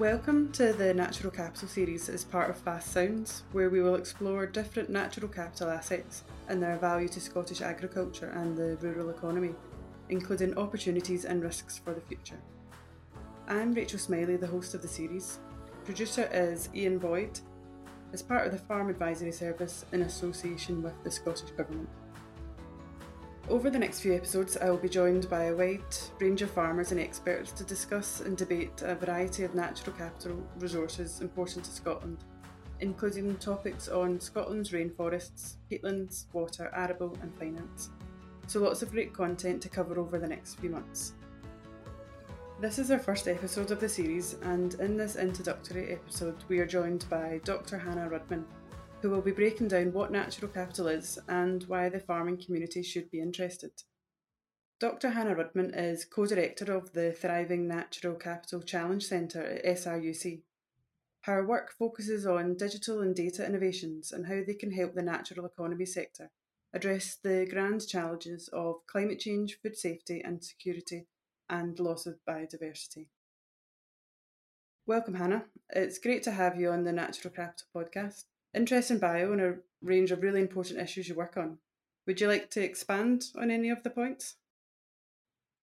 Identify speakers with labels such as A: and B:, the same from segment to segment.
A: Welcome to the Natural Capital series as part of FAS Sounds, where we will explore different natural capital assets and their value to Scottish agriculture and the rural economy, including opportunities and risks for the future. I'm Rachel Smillie, the host of the series. Producer is Iain Boyd, as part of the Farm Advisory Service in association with the Scottish Government. Over the next few episodes, I will be joined by a wide range of farmers and experts to discuss and debate a variety of natural capital resources important to Scotland, including topics on Scotland's rainforests, peatlands, water, arable, and finance. So, lots of great content to cover over the next few months. This is our first episode of the series, and in this introductory episode, we are joined by Dr. Hannah Rudman, who will be breaking down what natural capital is and why the farming community should be interested. Dr. Hannah Rudman is co director of the Thriving Natural Capital Challenge Centre at SRUC. Her work focuses on digital and data innovations and how they can help the natural economy sector address the grand challenges of climate change, food safety and security, and loss of biodiversity. Welcome, Hannah. It's great to have you on the Natural Capital podcast interesting bio and a range of really important issues you work on. Would you like to expand on any of the points?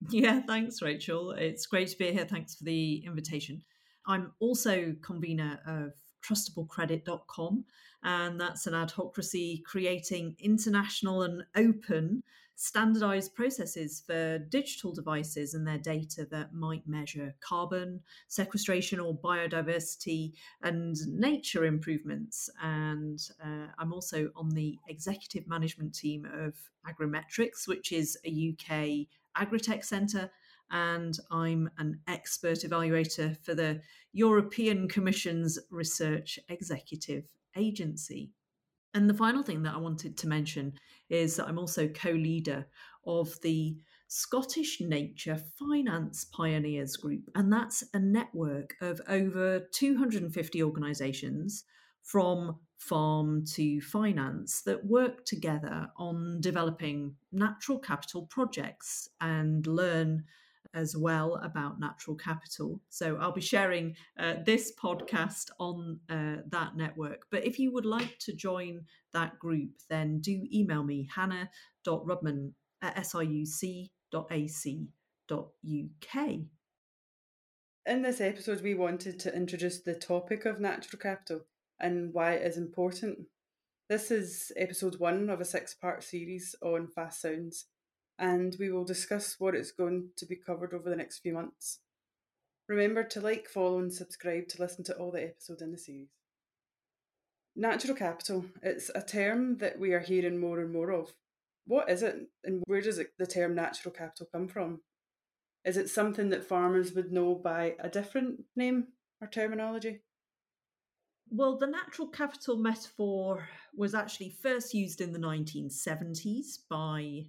B: Yeah, thanks, Rachel. It's great to be here. Thanks for the invitation. I'm also convener of trustablecredit.com, and that's an adhocracy creating international and open standardized processes for digital devices and their data that might measure carbon sequestration or biodiversity and nature improvements. And uh, I'm also on the executive management team of Agrimetrics, which is a UK agritech centre and I'm an expert evaluator for the European Commission's Research Executive Agency. And the final thing that I wanted to mention is that I'm also co leader of the Scottish Nature Finance Pioneers Group, and that's a network of over 250 organisations from farm to finance that work together on developing natural capital projects and learn as well about natural capital. So I'll be sharing uh, this podcast on uh, that network. But if you would like to join that group, then do email me, hannah.rudman at sruc.ac.uk.
A: In this episode, we wanted to introduce the topic of natural capital and why it is important. This is episode one of a six part series on FAS sounds and we will discuss what is going to be covered over the next few months. Remember to like, follow, and subscribe to listen to all the episodes in the series. Natural capital, it's a term that we are hearing more and more of. What is it, and where does it, the term natural capital come from? Is it something that farmers would know by a different name or terminology?
B: Well, the natural capital metaphor was actually first used in the 1970s by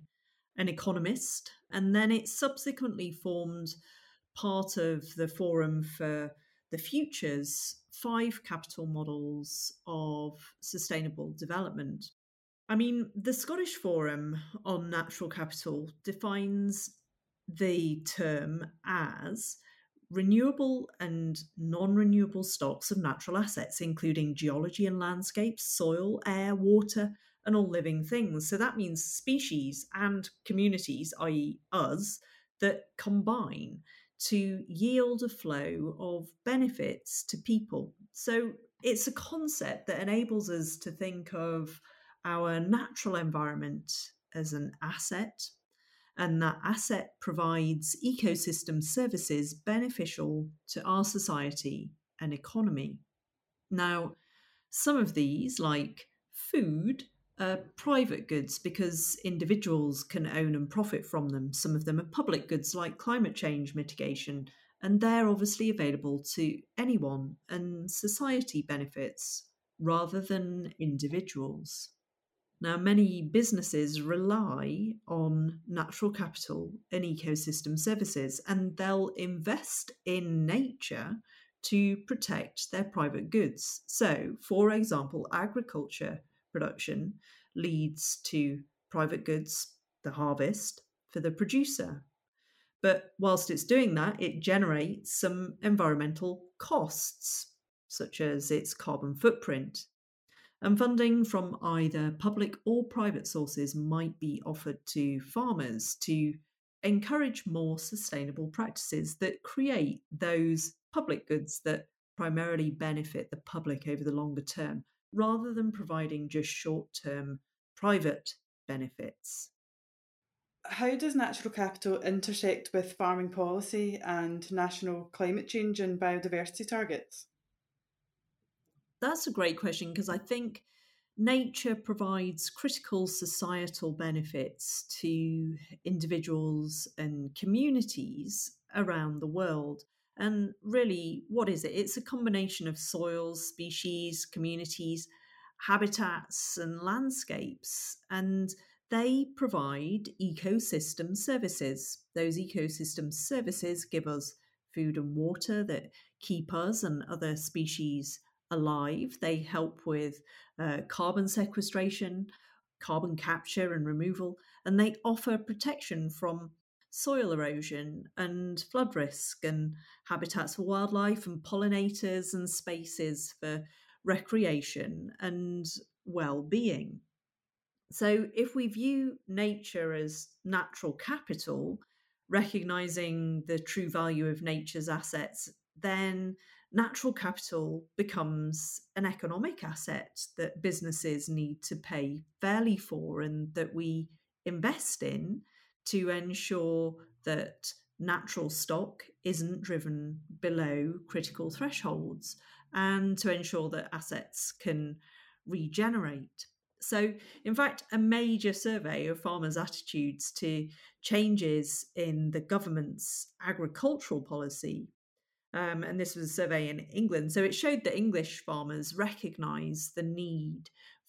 B: an economist, and then it subsequently formed part of the Forum for the Future's five capital models of sustainable development. I mean, the Scottish Forum on Natural Capital defines the term as renewable and non renewable stocks of natural assets, including geology and landscapes, soil, air, water, and all living things. So that means species and communities, i.e., us, that combine to yield a flow of benefits to people. So it's a concept that enables us to think of our natural environment as an asset, and that asset provides ecosystem services beneficial to our society and economy. Now, some of these, like food, uh, private goods because individuals can own and profit from them. Some of them are public goods like climate change mitigation, and they're obviously available to anyone, and society benefits rather than individuals. Now, many businesses rely on natural capital and ecosystem services, and they'll invest in nature to protect their private goods. So, for example, agriculture production leads to private goods, the harvest, for the producer. But whilst it's doing that, it generates some environmental costs, such as its carbon footprint. And funding from either public or private sources might be offered to farmers to encourage more sustainable practices that create those public goods that primarily benefit the public over the longer term, rather than providing just short term private benefits
A: how does natural capital intersect with farming policy and national climate change and biodiversity targets?
B: That's a great question because I think nature provides critical societal benefits to individuals and communities around the world. And really, what is it? It's a combination of soils, species, communities, habitats, and landscapes. And they provide ecosystem services. Those ecosystem services give us food and water that keep us and other species alive. They help with uh, carbon sequestration, carbon capture and removal, and they offer protection from soil erosion and flood risk and habitats for wildlife and pollinators and spaces for recreation and well-being. So, if we view nature as natural capital, recognizing the true value of nature's assets, then natural capital becomes an economic asset that businesses need to pay fairly for and that we invest in to ensure that natural stock isn't driven below critical thresholds and to ensure that assets can regenerate. So, in fact, a major survey of farmers' attitudes to changes in the government's agricultural policy, um, and this was a survey in England, so it showed that English farmers recognise the need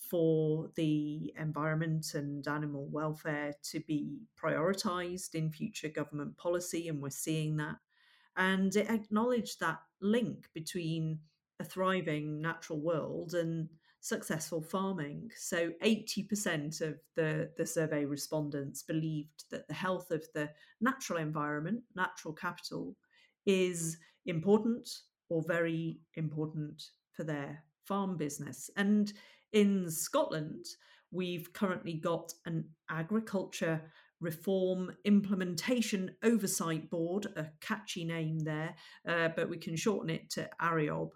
B: for the environment and animal welfare to be prioritised in future government policy, and we're seeing that. And it acknowledged that link between a thriving natural world and successful farming. So 80% of the, the survey respondents believed that the health of the natural environment, natural capital, is important or very important for their farm business. And in Scotland, we've currently got an agriculture reform implementation oversight board, a catchy name there, uh, but we can shorten it to ARIOB.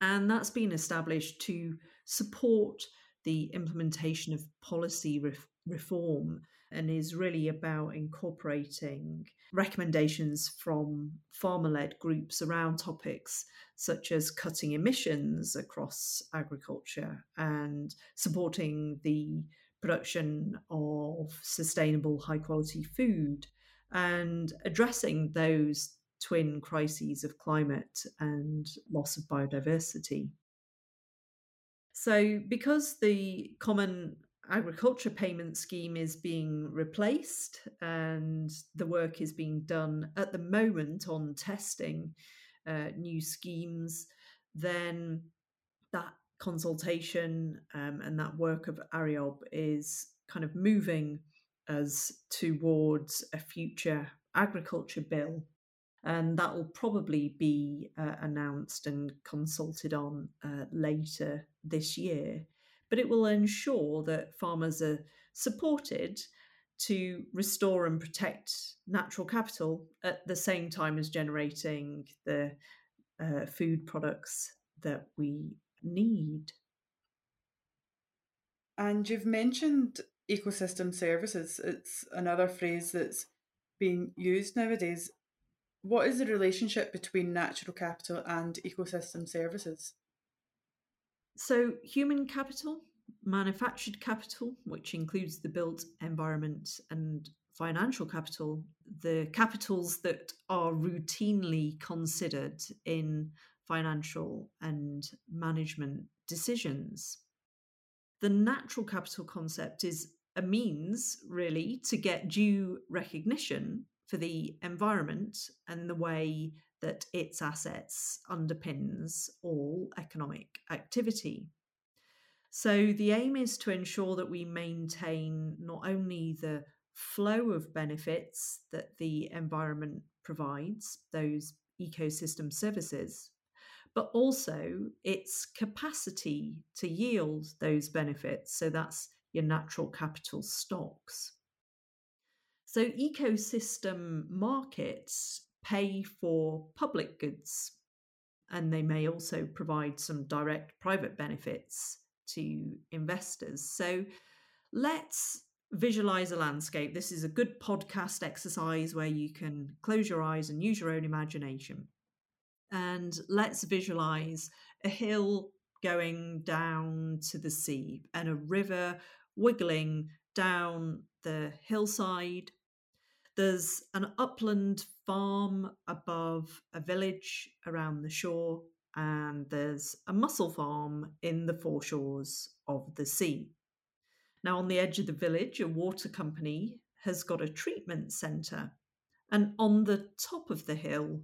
B: And that's been established to support the implementation of policy ref- reform and is really about incorporating recommendations from farmer led groups around topics such as cutting emissions across agriculture and supporting the production of sustainable, high quality food and addressing those twin crises of climate and loss of biodiversity. So, because the Common Agriculture Payment Scheme is being replaced and the work is being done at the moment on testing uh, new schemes, then that consultation um, and that work of ARIOB is kind of moving us towards a future agriculture bill and that will probably be uh, announced and consulted on uh, later this year. But it will ensure that farmers are supported to restore and protect natural capital at the same time as generating the uh, food products that we need.
A: And you've mentioned ecosystem services. It's another phrase that's being used nowadays. What is the relationship between natural capital and ecosystem services?
B: So, human capital, manufactured capital, which includes the built environment, and financial capital, the capitals that are routinely considered in financial and management decisions. The natural capital concept is a means, really, to get due recognition for the environment and the way that its assets underpins all economic activity. So the aim is to ensure that we maintain not only the flow of benefits that the environment provides, those ecosystem services, but also its capacity to yield those benefits. So that's your natural capital stocks. So ecosystem markets pay for public goods and they may also provide some direct private benefits to investors. So let's visualize a landscape. This is a good podcast exercise where you can close your eyes and use your own imagination. And let's visualize a hill going down to the sea and a river wiggling down the hillside. There's an upland farm above a village around the shore, and there's a mussel farm in the foreshores of the sea. Now, on the edge of the village, a water company has got a treatment centre, and on the top of the hill,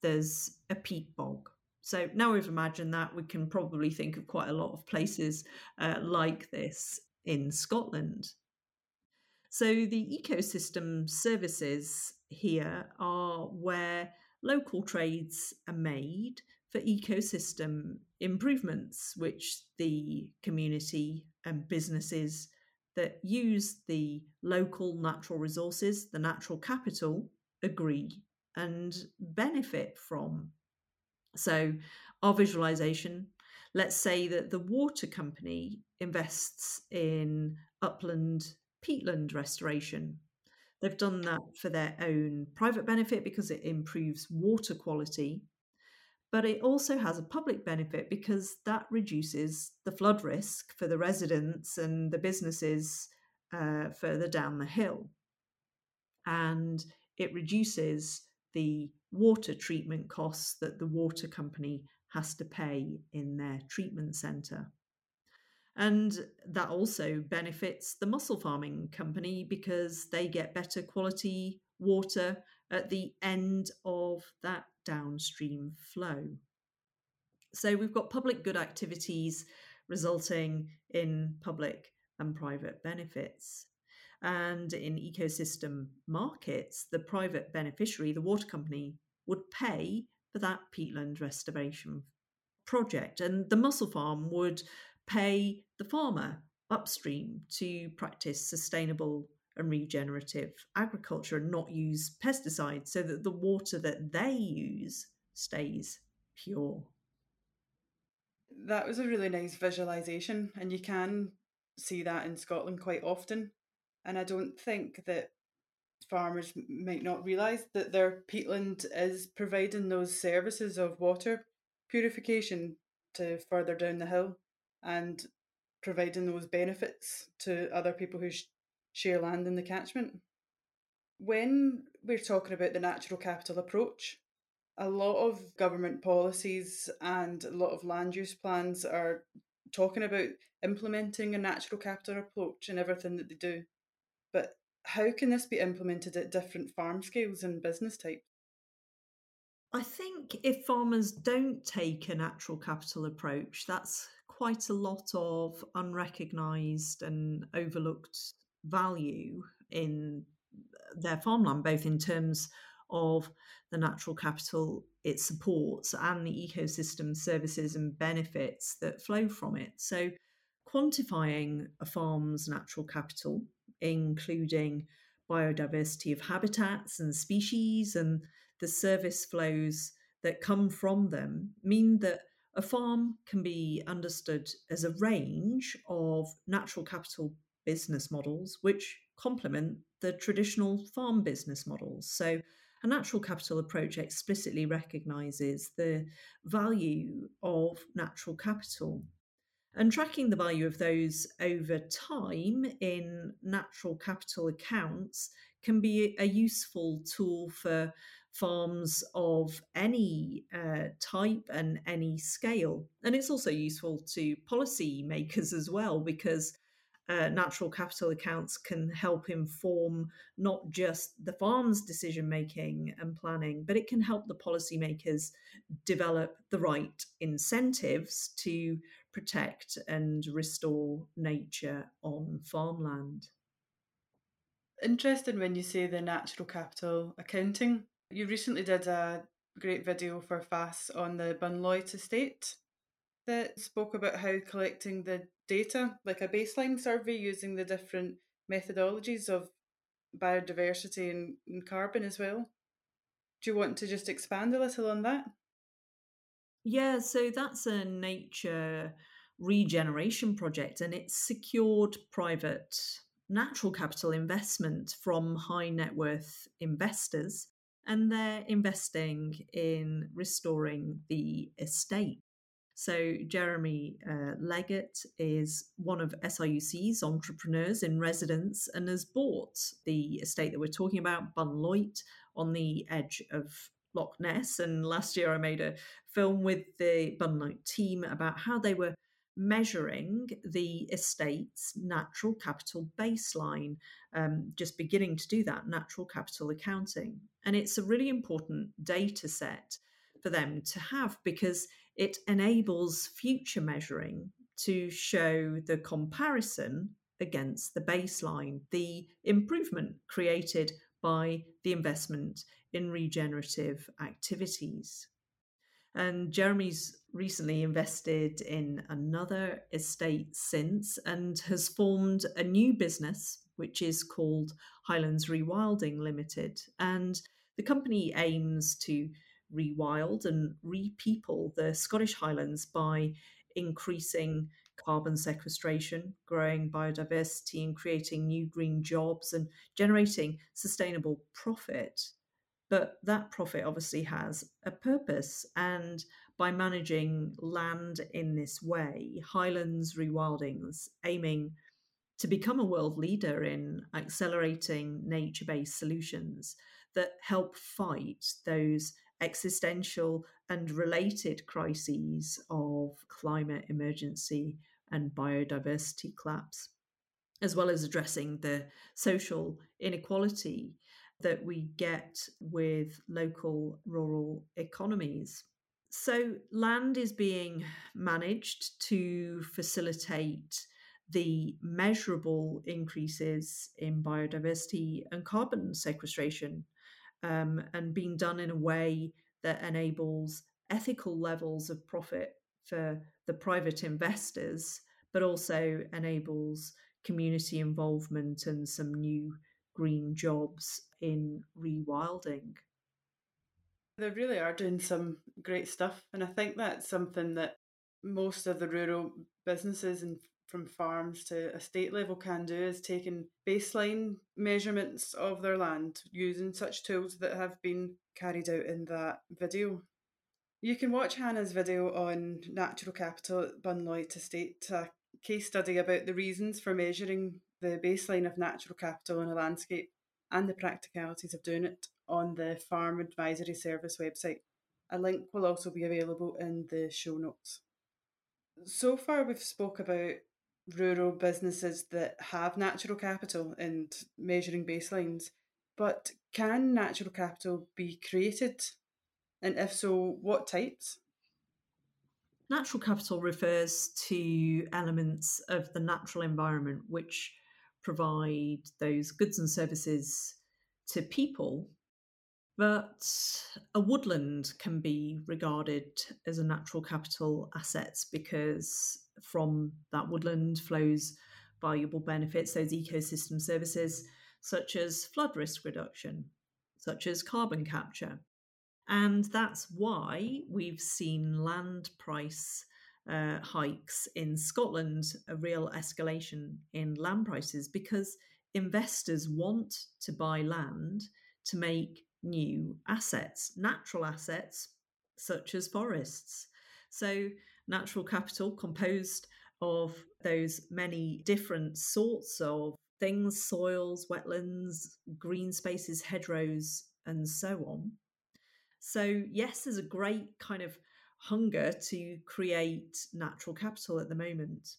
B: there's a peat bog. So now we've imagined that, we can probably think of quite a lot of places uh, like this in Scotland. So the ecosystem services here are where local trades are made for ecosystem improvements, which the community and businesses that use the local natural resources, the natural capital, agree and benefit from. So, our visualization let's say that the water company invests in upland peatland restoration. They've done that for their own private benefit because it improves water quality, but it also has a public benefit because that reduces the flood risk for the residents and the businesses uh, further down the hill. And it reduces the water treatment costs that the water company has to pay in their treatment centre. And that also benefits the mussel farming company because they get better quality water at the end of that downstream flow. So we've got public good activities resulting in public and private benefits. And in ecosystem markets, the private beneficiary, the water company, would pay for that peatland restoration project. And the mussel farm would pay the farmer upstream to practice sustainable and regenerative agriculture and not use pesticides so that the water that they use stays pure.
A: That was a really nice visualization, and you can see that in Scotland quite often. And I don't think that farmers might not realise that their peatland is providing those services of water purification to further down the hill and providing those benefits to other people who sh- share land in the catchment. When we're talking about the natural capital approach, a lot of government policies and a lot of land use plans are talking about implementing a natural capital approach in everything that they do. But how can this be implemented at different farm scales and business types?
B: I think if farmers don't take a natural capital approach, that's quite a lot of unrecognised and overlooked value in their farmland, both in terms of the natural capital it supports and the ecosystem services and benefits that flow from it. So, quantifying a farm's natural capital, including biodiversity of habitats and species and the service flows that come from them mean that a farm can be understood as a range of natural capital business models which complement the traditional farm business models. So, a natural capital approach explicitly recognises the value of natural capital. And tracking the value of those over time in natural capital accounts can be a useful tool for farms of any uh, type and any scale. And it's also useful to policy makers as well because uh, natural capital accounts can help inform not just the farm's decision making and planning, but it can help the policymakers develop the right incentives to protect and restore nature on farmland.
A: Interesting when you say the natural capital accounting. You recently did a great video for FAS on the Bunloit estate that spoke about how collecting the data, like a baseline survey using the different methodologies of biodiversity and, and carbon as well. Do you want to just expand a little on that?
B: Yeah, so that's a nature regeneration project and it's secured private natural capital investment from high net worth investors and they're investing in restoring the estate. So, Jeremy uh, Leggett is one of SRUC's entrepreneurs in residence and has bought the estate that we're talking about, Bunloit, on the edge of Loch Ness. And last year I made a film with the Bunloit team about how they were measuring the estate's natural capital baseline, um, just beginning to do that natural capital accounting. And it's a really important data set for them to have because it enables future measuring to show the comparison against the baseline, the improvement created by the investment in regenerative activities. And Jeremy's recently invested in another estate since and has formed a new business, which is called Highlands Rewilding Limited. And the company aims to rewild and repeople the Scottish Highlands by increasing carbon sequestration, growing biodiversity, and creating new green jobs and generating sustainable profit. But that profit obviously has a purpose. And by managing land in this way, Highlands Rewilding's aiming to become a world leader in accelerating nature based solutions that help fight those existential and related crises of climate emergency and biodiversity collapse, as well as addressing the social inequality that we get with local rural economies. So, land is being managed to facilitate the measurable increases in biodiversity and carbon sequestration um, and being done in a way that enables ethical levels of profit for the private investors, but also enables community involvement and some new green jobs in rewilding.
A: They really are doing some great stuff, and I think that's something that most of the rural businesses and from farms to estate level can do is taking baseline measurements of their land using such tools that have been carried out in that video. You can watch Hannah's video on natural capital at Bunloit Estate, a case study about the reasons for measuring the baseline of natural capital in a landscape and the practicalities of doing it on the Farm Advisory Service website. A link will also be available in the show notes. So far, we've spoke about rural businesses that have natural capital and measuring baselines, but can natural capital be created? And if so, what types?
B: Natural capital refers to elements of the natural environment which provide those goods and services to people. But a woodland can be regarded as a natural capital asset because from that woodland flows valuable benefits, those ecosystem services, such as flood risk reduction, such as carbon capture. And that's why we've seen land price uh, hikes in Scotland, a real escalation in land prices, because investors want to buy land to make new assets, natural assets such as forests. So natural capital composed of those many different sorts of things soils, wetlands, green spaces, hedgerows, and so on. So, yes, there's a great kind of hunger to create natural capital at the moment.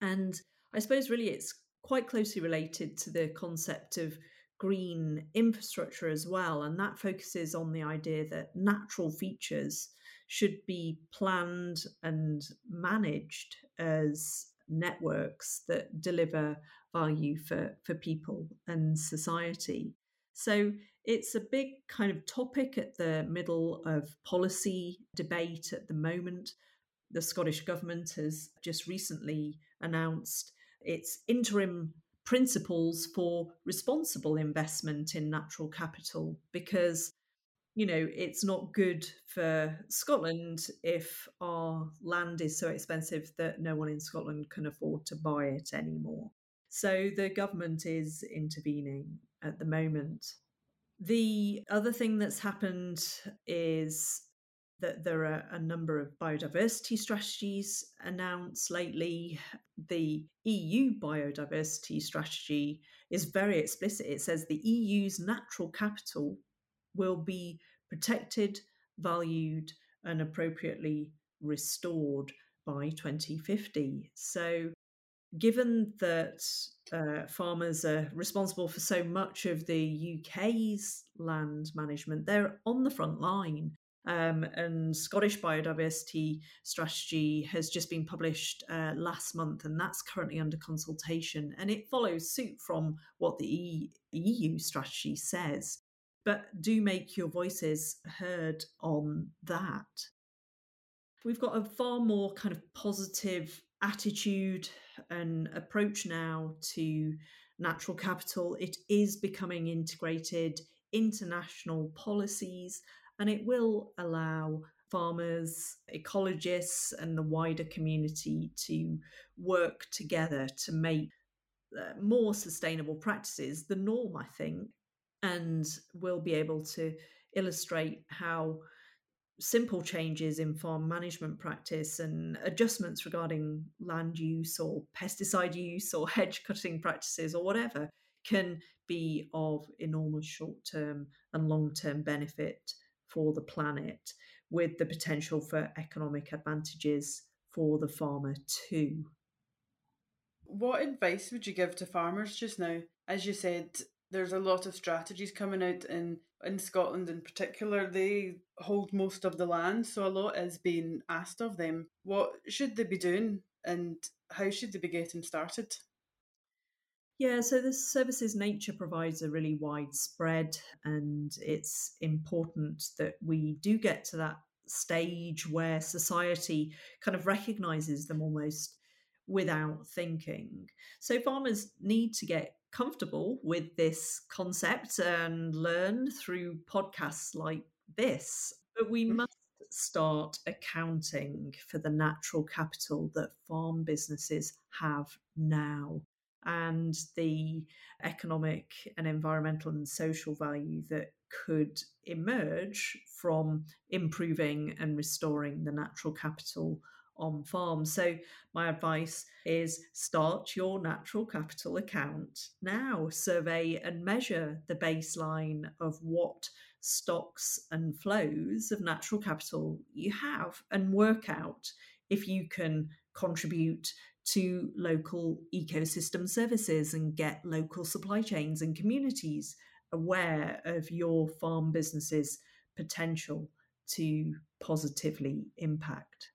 B: And I suppose really it's quite closely related to the concept of green infrastructure as well. And that focuses on the idea that natural features should be planned and managed as networks that deliver value for, for people and society. So it's a big kind of topic at the middle of policy debate at the moment. The Scottish Government has just recently announced its interim principles for responsible investment in natural capital because you know it's not good for Scotland if our land is so expensive that no one in Scotland can afford to buy it anymore. So the government is intervening at the moment. The other thing that's happened is that there are a number of biodiversity strategies announced lately. The EU biodiversity strategy is very explicit. It says the EU's natural capital will be protected, valued, and appropriately restored by 2050. So, given that uh, farmers are responsible for so much of the UK's land management, they're on the front line um, and Scottish biodiversity strategy has just been published uh, last month, and that's currently under consultation. And it follows suit from what the EU strategy says. But do make your voices heard on that. We've got a far more kind of positive attitude and approach now to natural capital. It is becoming integrated international policies and it will allow farmers, ecologists, and the wider community to work together to make uh, more sustainable practices the norm, I think, and we'll be able to illustrate how simple changes in farm management practice and adjustments regarding land use or pesticide use or hedge cutting practices or whatever can be of enormous short term and long term benefit for the planet with the potential for economic advantages for the farmer too.
A: What advice would you give to farmers just now? As you said, there's a lot of strategies coming out in in Scotland in particular. They hold most of the land, so a lot is being asked of them. What should they be doing and how should they be getting started?
B: Yeah, so the services nature provides are really widespread, and it's important that we do get to that stage where society kind of recognizes them almost without thinking. So farmers need to get comfortable with this concept and learn through podcasts like this. But we mm. must start accounting for the natural capital that farm businesses have now and the economic and environmental and social value that could emerge from improving and restoring the natural capital on farms. So, my advice is start your natural capital account now. Survey and measure the baseline of what stocks and flows of natural capital you have and work out if you can contribute to local ecosystem services and get local supply chains and communities aware of your farm business's potential to positively impact.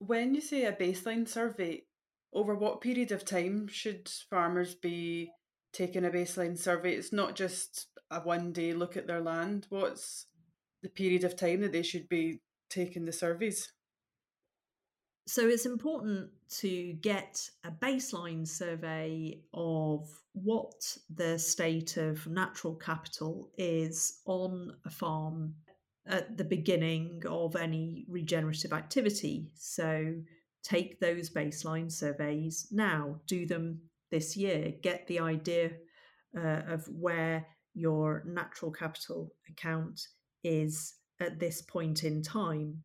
A: When you say a baseline survey, over what period of time should farmers be taking a baseline survey? It's not just a one day look at their land. What's the period of time that they should be taking the surveys?
B: So it's important to get a baseline survey of what the state of natural capital is on a farm at the beginning of any regenerative activity. So take those baseline surveys now, do them this year, get the idea uh, of where your natural capital account is at this point in time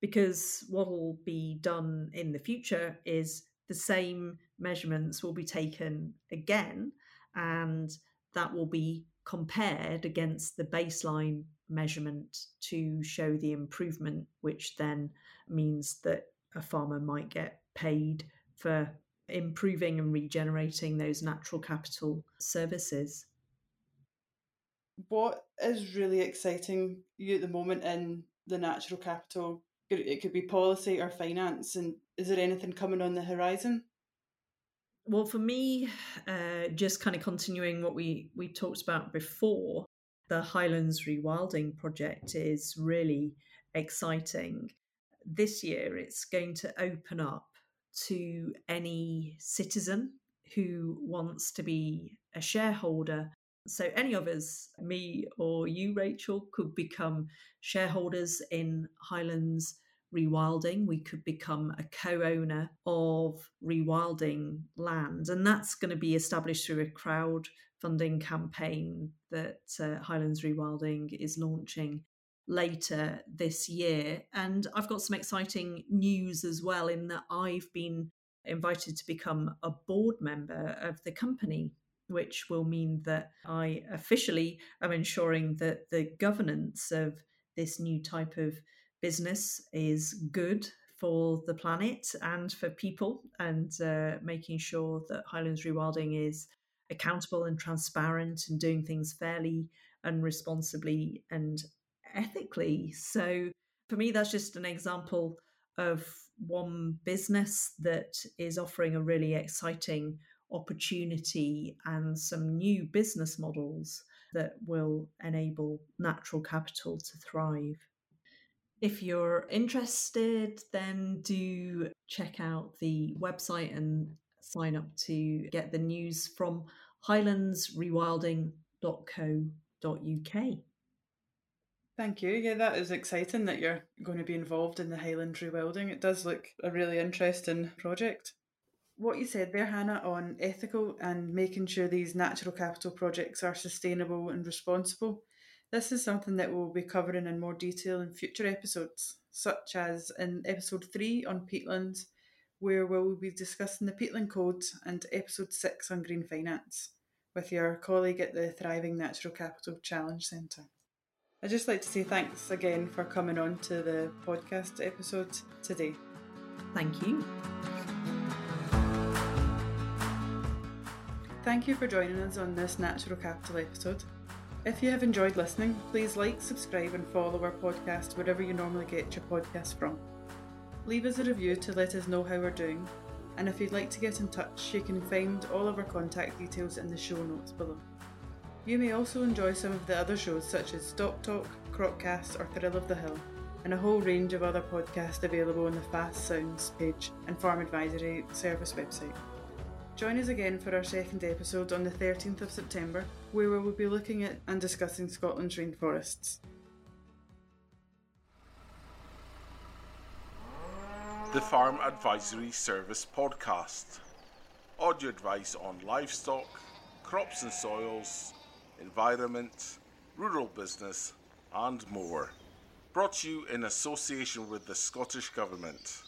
B: because what will be done in the future is the same measurements will be taken again and that will be compared against the baseline measurement to show the improvement which then means that a farmer might get paid for improving and regenerating those natural capital services.
A: What is really exciting you at the moment in the natural capital It could be policy or finance. And is there anything coming on the horizon?
B: Well, for me, uh, just kind of continuing what we, we talked about before, the Highlands Rewilding project is really exciting. This year, it's going to open up to any citizen who wants to be a shareholder. So, any of us, me or you, Rachel, could become shareholders in Highlands Rewilding. We could become a co owner of rewilding land. And that's going to be established through a crowdfunding campaign that uh, Highlands Rewilding is launching later this year. And I've got some exciting news as well, in that I've been invited to become a board member of the company, which will mean that I officially am ensuring that the governance of this new type of business is good for the planet and for people, and uh, making sure that Highlands Rewilding is accountable and transparent and doing things fairly and responsibly and ethically. So, for me, that's just an example of one business that is offering a really exciting opportunity and some new business models that will enable natural capital to thrive. If you're interested, then do check out the website and sign up to get the news from highlandsrewilding.co.uk.
A: Thank you. Yeah, that is exciting that you're going to be involved in the Highlands Rewilding. It does look a really interesting project. What you said there, Hannah, on ethical and making sure these natural capital projects are sustainable and responsible, this is something that we'll be covering in more detail in future episodes, such as in episode 3 on peatlands, where we'll be discussing the peatland code, and episode 6 on green finance with your colleague at the Thriving Natural Capital Challenge Centre. I'd just like to say thanks again for coming on to the podcast episode today.
B: Thank you.
A: Thank you for joining us on this Natural Capital episode. If you have enjoyed listening, please like, subscribe, and follow our podcast wherever you normally get your podcast from. Leave us a review to let us know how we're doing, and if you'd like to get in touch, you can find all of our contact details in the show notes below. You may also enjoy some of the other shows such as Stock Talk, Cropcast, or Thrill of the Hill, and a whole range of other podcasts available on the FAS Sounds page and Farm Advisory Service website. Join us again for our second episode on the 13th of September, where we will be looking at and discussing Scotland's rainforests.
C: The Farm Advisory Service Podcast. Audio advice on livestock, crops and soils, environment, rural business, and more. Brought to you in association with the Scottish Government.